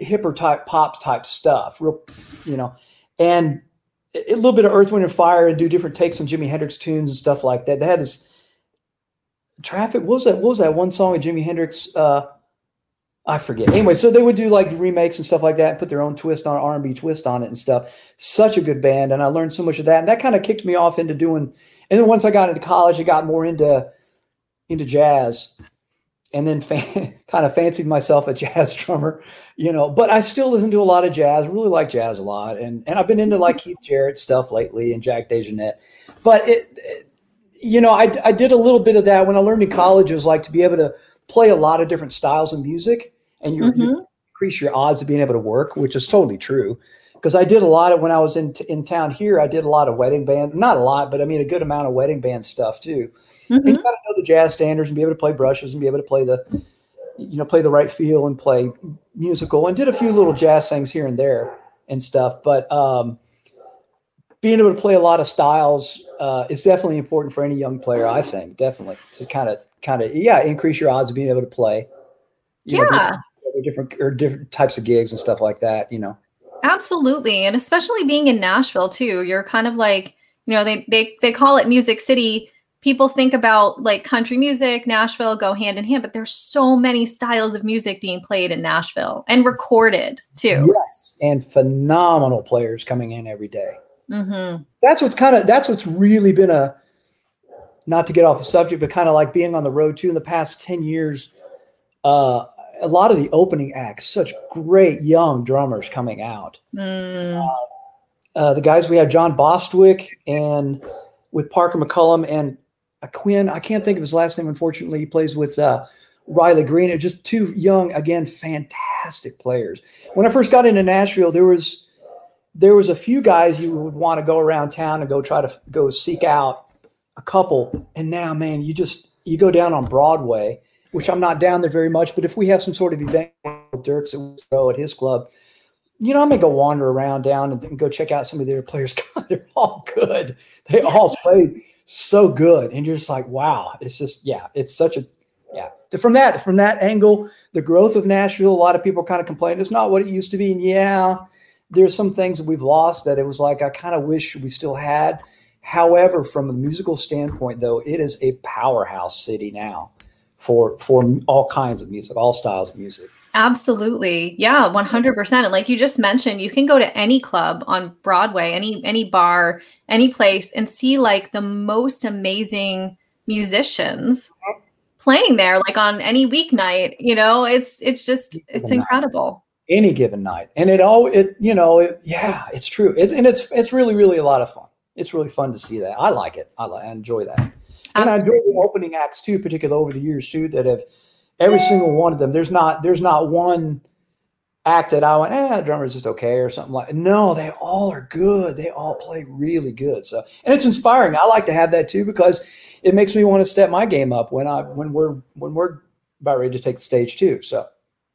hipper type pop type stuff, real, you know, and a little bit of Earth, Wind, and Fire, and do different takes on Jimi Hendrix tunes and stuff like that. They had this traffic. What was that? What was that one song of Jimi Hendrix? Uh, I forget. Anyway, so they would do like remakes and stuff like that, and put their own twist on R and B twist on it and stuff. Such a good band, and I learned so much of that, and that kind of kicked me off into doing. And then once I got into college, I got more into into jazz, and then fan, kind of fancied myself a jazz drummer, you know. But I still listen to a lot of jazz. Really like jazz a lot, and and I've been into like Keith Jarrett stuff lately and Jack DeJohnette. But it, it you know, I, I did a little bit of that when I learned in college. It was like to be able to play a lot of different styles of music, and you, Mhm. increase your odds of being able to work, which is totally true. Because I did a lot of when I was in in town here, I did a lot of wedding band, not a lot, but I mean a good amount of wedding band stuff too. And Mhm. you got to know the jazz standards and be able to play brushes and be able to play the, you know, play the right feel and play musical. And did a few little jazz things here and there and stuff. But um, being able to play a lot of styles uh, is definitely important for any young player. I think definitely to kind of kind of yeah increase your odds of being able to play. you know, Yeah. different or different types of gigs and stuff like that. You know. Absolutely. And especially being in Nashville too, you're kind of like, you know, they they they call it Music City. People think about like country music, Nashville go hand in hand, but there's so many styles of music being played in Nashville and recorded too. Yes, and phenomenal players coming in every day. Mm-hmm. that's what's kind of that's what's really been a not to get off the subject but kind of like being on the road too in the past 10 years uh a lot of the opening acts such great young drummers coming out. Mm. uh the guys we have john bostwick and with parker mccollum and uh, quinn i can't think of his last name unfortunately. He plays with uh riley green. Just two young again fantastic players. When i first got into nashville there was there was a few guys you would want to go around town and go try to go seek out a couple. And now man you just you go down on broadway which i'm not down there very much but if we have some sort of event with dierks at, at his club you know, I may go wander around down and, and go check out some of their players. God, they're all good. They all play so good, and you're just like, wow. It's just yeah, it's such a yeah. From that from that angle, the growth of Nashville, a lot of people kind of complain it's not what it used to be, and yeah, there's some things that we've lost that it was like I kind of wish we still had. However, from a musical standpoint, though, it is a powerhouse city now for for all kinds of music, all styles of music. Absolutely. Yeah, 100%. And like you just mentioned, you can go to any club on Broadway, any any bar, any place and see like the most amazing musicians playing there like on any weeknight, you know? It's it's just it's incredible. Any given night. And it all it you know, it, yeah, it's true. It's and it's it's really really a lot of fun. It's really fun to see that. I like it. I like I enjoy that. And I enjoy the opening acts too, particularly over the years too, that have every single one of them. There's not there's not one act that I went, eh, the drummer's just okay or something like. No, they all are good. They all play really good. So, and it's inspiring. I like to have that too because it makes me want to step my game up when I when we're when we're about ready to take the stage too. So.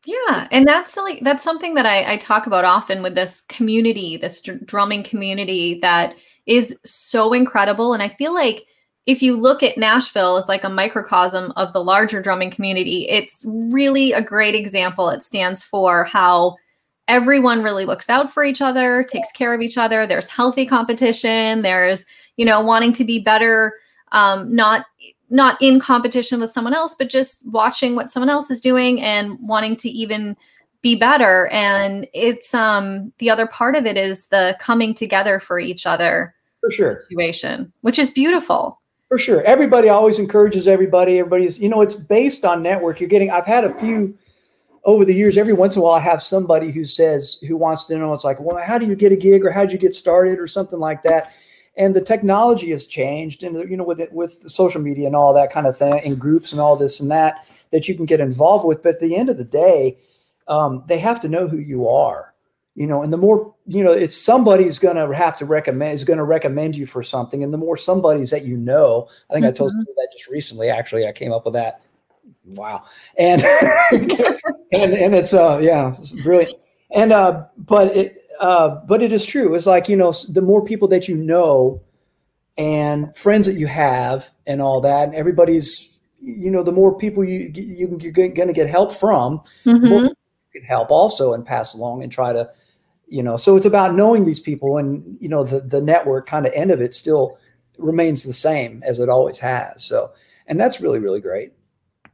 Yeah, and that's like that's something that I, I talk about often with this community, this dr- drumming community that is so incredible, and I feel like if you look at Nashville as like a microcosm of the larger drumming community, it's really a great example. It stands for how everyone really looks out for each other, takes care of each other. There's healthy competition. There's, you know, wanting to be better, um, not not in competition with someone else, but just watching what someone else is doing and wanting to even be better. And it's um the other part of it is the coming together for each other for sure situation, which is beautiful. For sure. Everybody always encourages everybody. Everybody's, you know, it's based on network. You're getting, I've had a few over the years, every once in a while, I have somebody who says, who wants to know, it's like, well, how do you get a gig or how'd you get started or something like that? And the technology has changed and, you know, with it, with social media and all that kind of thing and groups and all this and that, that you can get involved with. But at the end of the day, um, they have to know who you are you know and the more you know it's somebody's going to have to recommend is going to recommend you for something. And the more somebody's that you know i think mm-hmm. i told you that just recently actually i came up with that. Wow. And and and it's uh yeah it's brilliant. And uh but it uh but it is true. It's like you know the more people that you know and friends that you have and all that and everybody's you know the more people you, you you're going to get help from mm-hmm. more can help also and pass along and try to you know so it's about knowing these people and you know the the network kind of end of it still remains the same as it always has so and that's really really great.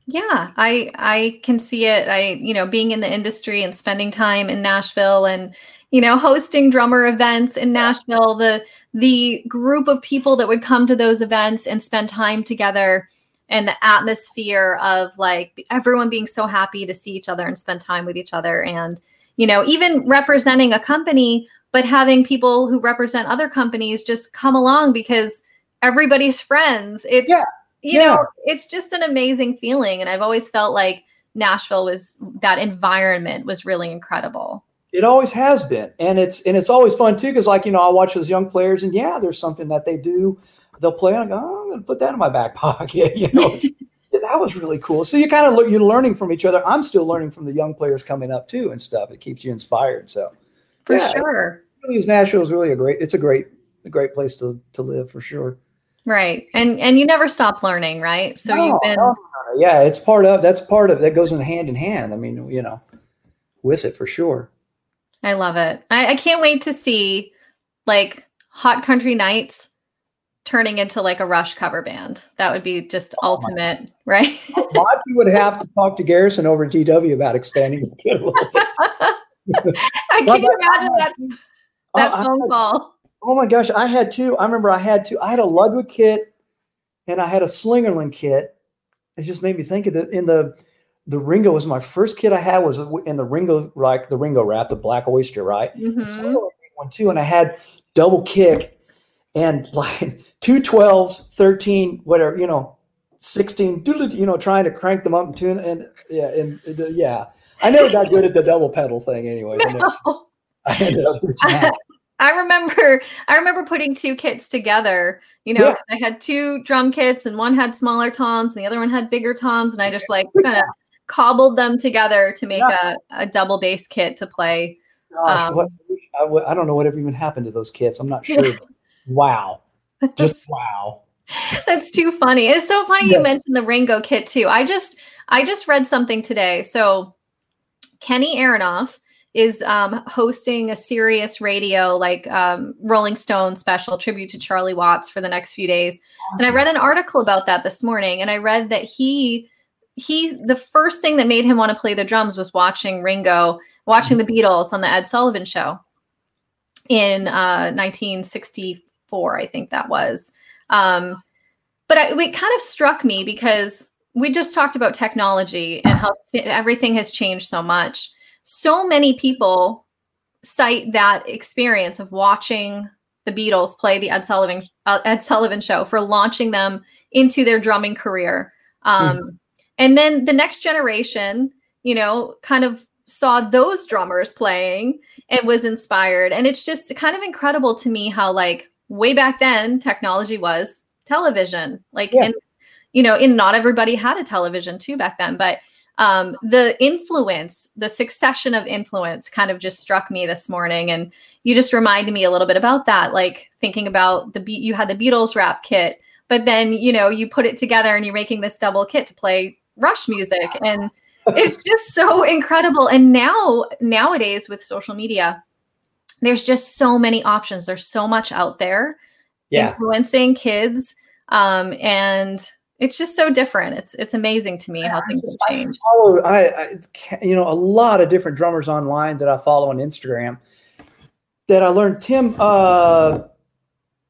Yeah i i can see it. I you know being in the industry and spending time in nashville and you know hosting drummer events in nashville the the group of people that would come to those events and spend time together and the atmosphere of like everyone being so happy to see each other and spend time with each other and you know, even representing a company, but having people who represent other companies just come along because everybody's friends. It's, yeah. you yeah. know, it's just an amazing feeling. And I've always felt like Nashville was that environment was really incredible. It always has been, and it's and it's always fun too. Because like you know, I watch those young players, and yeah, there's something that they do. They'll play, and I go, oh, I'm going to put that in my back pocket. You know, that was really cool. So you kind of look, you're learning from each other. I'm still learning from the young players coming up too and stuff. It keeps you inspired. So for yeah, sure. Really, Nashville is really a great, it's a great, a great place to, to live for sure. Right. And, and you never stop learning, right? So no, you've been, no, no, yeah, it's part of, that's part of, that goes in hand in hand. I mean, you know, with it for sure. I love it. I, I can't wait to see like hot country nights turning into like a Rush cover band. That would be just oh ultimate, right? Monty would have to talk to Garrison over at GW about expanding his kit a little bit. I can you imagine that that uh, phone call. Oh my gosh, I had two. I remember I had two. I had a Ludwig kit and I had a Slingerland kit. It just made me think of the in the the Ringo was my first kit I had was in the Ringo like the Ringo wrap, the Black Oyster, right? Mm-hmm. one too, and I had double kick and like two 12s, 13, whatever, you know, 16, you know, trying to crank them up and tune. And yeah, and yeah, I never got good at the double pedal thing anyway. No. I, ended up I remember I remember putting two kits together. You know, yeah. I had two drum kits and one had smaller toms and the other one had bigger toms. And I just like kind of cobbled them together to make yeah. a, a double bass kit to play Gosh, Um, what, I, I don't know whatever even happened to those kits. I'm not sure. wow. Just wow. That's too funny. It's so funny Yeah. you mentioned the Ringo kit too. I just I just read something today. So Kenny Aronoff is um, hosting a Sirius Radio like um, Rolling Stone special tribute to Charlie Watts for the next few days. And I read an article about that this morning, and I read that he he the first thing that made him want to play the drums was watching Ringo, watching the Beatles on the Ed Sullivan Show in uh, 1964, I think that was. Um, but I, it kind of struck me because we just talked about technology and how everything has changed so much. So many people cite that experience of watching the Beatles play the Ed Sullivan uh, Ed Sullivan Show for launching them into their drumming career. Um, And then the next generation, you know, kind of saw those drummers playing and was inspired. And it's just kind of incredible to me how, like, way back then, technology was television. Like, Yeah. and you know, and not everybody had a television too back then, but um, the influence, the succession of influence kind of just struck me this morning. And you just reminded me a little bit about that, like thinking about the beat, you had the Beatles rap kit, but then, you know, you put it together and you're making this double kit to play Rush music. And it's just so incredible. And now, nowadays with social media, there's just so many options. There's so much out there Yeah. influencing kids. Um, and it's just so different. It's it's amazing to me how things just- have I follow, I, I, you know, a lot of different drummers online that I follow on Instagram that I learned. Tim uh,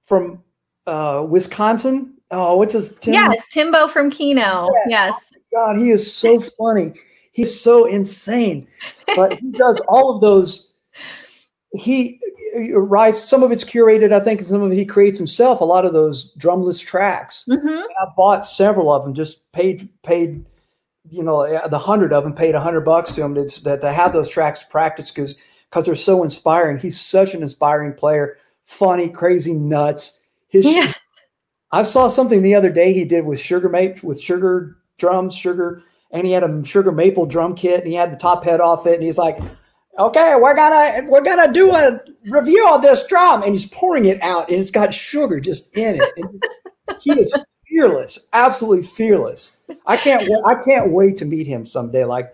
from uh, Wisconsin. Oh, what's his Tim? Yes, Timbo from Kino. Yes. God, he is so funny. He's so insane. But he does all of those. He writes some of it's curated, I think, and some of it he creates himself. A lot of those drumless tracks. Mhm. I bought several of them. Just paid paid, you know, uh, the hundred of them. Paid a hundred bucks to him to, that to have those tracks to practice because because they're so inspiring. He's such an inspiring player. Funny, crazy, nuts. His Yes. I saw something the other day he did with sugar maple with sugar drums, sugar, and he had a sugar maple drum kit and he had the top head off it and he's like, Okay, we're gonna we're gonna do a review of this drum, and he's pouring it out and it's got sugar just in it. And he is fearless, absolutely fearless. I can't I can't wait to meet him someday. Like,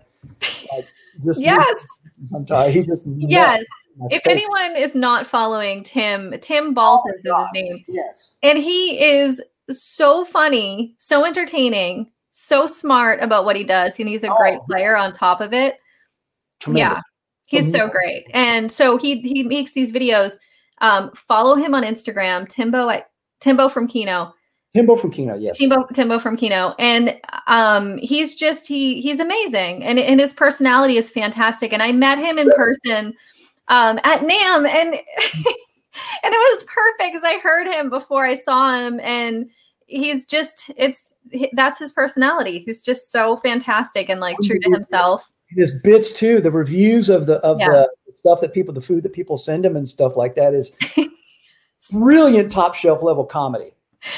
like just Yes. sometime. He just Yes. If face. anyone is not following Tim, Tim Balthus is his oh name. yes. And he is so funny, so entertaining, so smart about what he does. And he's a oh, great Oh, player on top of it. Tremendous. He's so great. And so he he makes these videos. Um, follow him on Instagram, Timbo at Timbo from Kino. Timbo from Kino, yes. Timbo Timbo from Kino. And um he's just he he's amazing. And, and his personality is fantastic. And I met him in person um at NAMM and and it was perfect because I heard him before I saw him and he's just it's that's his personality. He's just so fantastic and like true to himself. His bits too the reviews of the of Yeah. the stuff that people the food that people send him and stuff like that is brilliant top shelf level comedy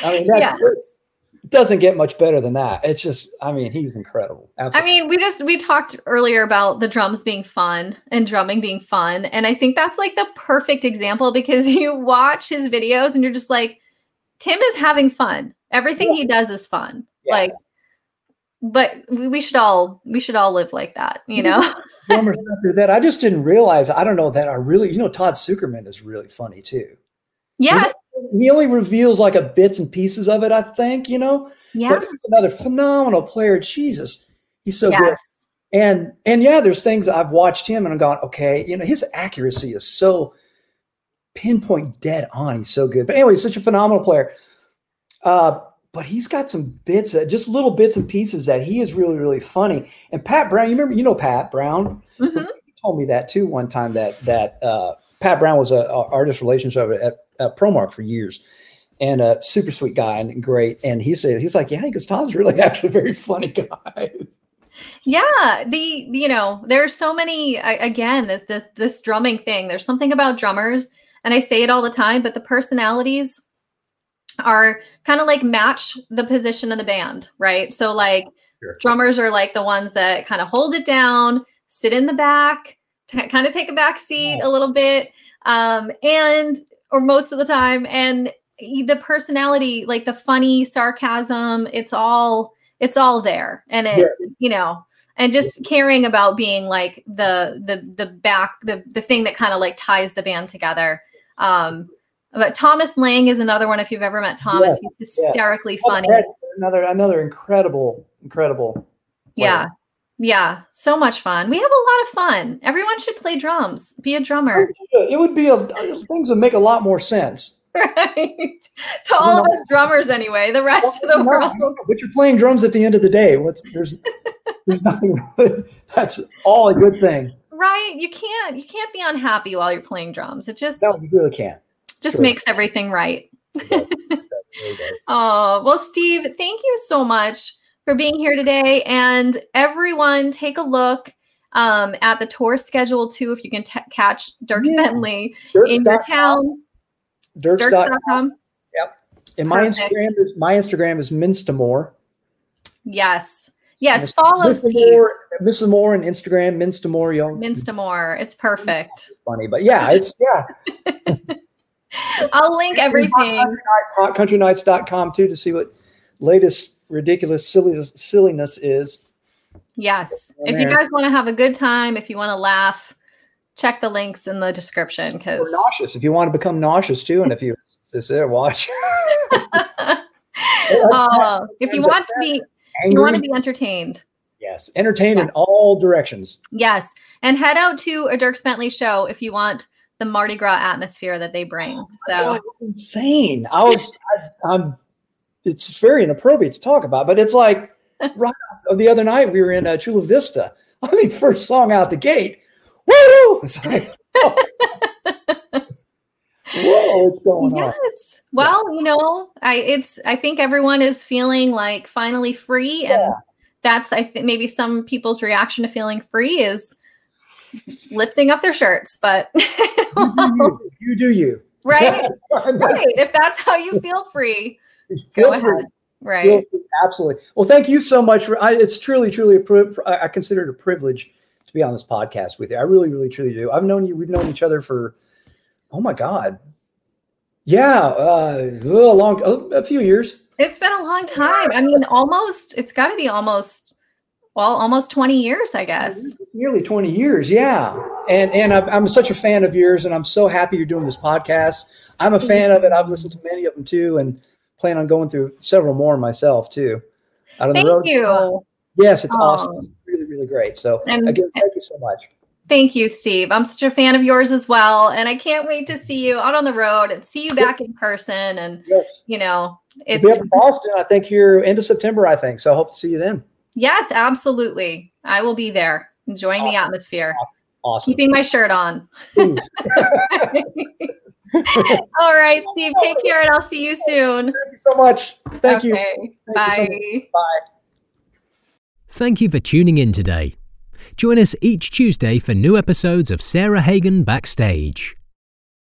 i mean that's Yeah. it's, it doesn't get much better than that it's just i mean he's incredible Absolutely. I mean, we just we talked earlier about the drums being fun and drumming being fun, and I think that's like the perfect example because you watch his videos and you're just like, Tim is having fun. Everything he does is fun. Yeah. Like, but we, we should all we should all live like that, you know? drummers that i just didn't realize i don't know that I really you know todd sucherman is really funny too yes. he only reveals like a bits and pieces of it i think you know Yeah. but he's another phenomenal player jesus he's so good. And and yeah, there's things I've watched him and I'm going, okay, you know, his accuracy is so pinpoint dead on. He's so good. But anyway, he's such a phenomenal player. Uh, but he's got some bits, that, just little bits and pieces that he is really, really funny. And Pat Brown, you remember, you know Pat Brown. Mhm. He told me that too one time that that uh, Pat Brown was a, a artist relationship at, at ProMark for years. And a super sweet guy and great. And he said, he's like, yeah, because Tom's really actually a very funny guy. Yeah, the you know, there's so many again, this this this drumming thing. There's something about drummers, and I say it all the time, but the personalities are kind of like match the position of the band, right? So like Sure. drummers are like the ones that kind of hold it down, sit in the back, t- kind of take a back seat a little bit, um, and or most of the time, and the personality, like the funny sarcasm, it's all it's all there, and it Yes. you know, and just caring about being like the the the back the the thing that kind of like ties the band together. Um, but Thomas Lang is another one. If you've ever met Thomas, Yes, he's hysterically Oh, funny. Another another incredible, incredible. Yeah. Yeah. So much fun. We have a lot of fun. Everyone should play drums, be a drummer. Oh, it would be a things would make a lot more sense. Right. to all of us drummers, anyway. The rest of the world. But you're playing drums at the end of the day. What's there's there's nothing. That's all a good thing. Right. You can't you can't be unhappy while you're playing drums. It just No, you really can't. Just true. makes everything right. Oh, well, Steve, thank you so much for being here today. And everyone, take a look um, at the tour schedule too, if you can t- catch Dierks Yeah. Bentley in your town. Dierks.com. Dierks.com. And my Perfect. Instagram is my Instagram is Minstamore. Yes. Yes. Follow Steve. Minstamore, Mrs. Moore on Instagram, Minstamore. Y'all Minstamore. It's perfect. funny, but yeah, it's yeah. I'll link everything. Hot Country Nights, hotcountrynights.com too to see what latest ridiculous silliness, silliness is. Yes. If you guys want to have a good time, if you want to laugh, check the links in the description because nauseous if you want to become nauseous too, and if you this there watch. Oh, if you want to be you want to be entertained. yes, entertain in all directions. Yes. And head out to a Dierks Bentley show if you want the Mardi Gras atmosphere that they bring. Oh, So it's insane. I was, I, I'm. It's very inappropriate to talk about, but it's like right off- the other night we were in uh, Chula Vista. I mean, first song out the gate, woo! It's like, oh. whoa, what's going on? yes. Well, you know, I it's I think everyone is feeling like finally free and that's I think maybe some people's reaction to feeling free is lifting up their shirts, but You do you. You do you. right? That's fine. That's- right. If that's how you feel free, feel go free. ahead. Right. Feel free. Absolutely. Well, thank you so much. For, I, it's truly, truly a I consider it a privilege to be on this podcast with you. I really, really, truly do. I've known you. We've known each other for, oh my God, yeah, uh, a long, a few years. It's been a long time. I mean, almost, it's got to be almost, well, almost 20 years, I guess. It's nearly 20 years. Yeah. And, and I'm, such a fan of yours and I'm so happy you're doing this podcast. I'm a fan of it. I've listened to many of them too and plan on going through several more myself too. Out on Thank the road. you. Yes, it's Oh. awesome. Really, really great. So And- again, thank you so much. Thank you, Steve. I'm such a fan of yours as well. And I can't wait to see you out on the road and see you back in person. And, Yes. you know, We'll be up it's, in Boston, I think, here end of September, I think. So I hope to see you then. Yes, absolutely. I will be there enjoying the atmosphere, Awesome. keeping my shirt on. All right, Steve, take care and I'll see you soon. Thank you so much. Thank you. Okay, Thank you so Bye. Bye. Thank you for tuning in today. Join us each Tuesday for new episodes of Sarah Hagen Backstage.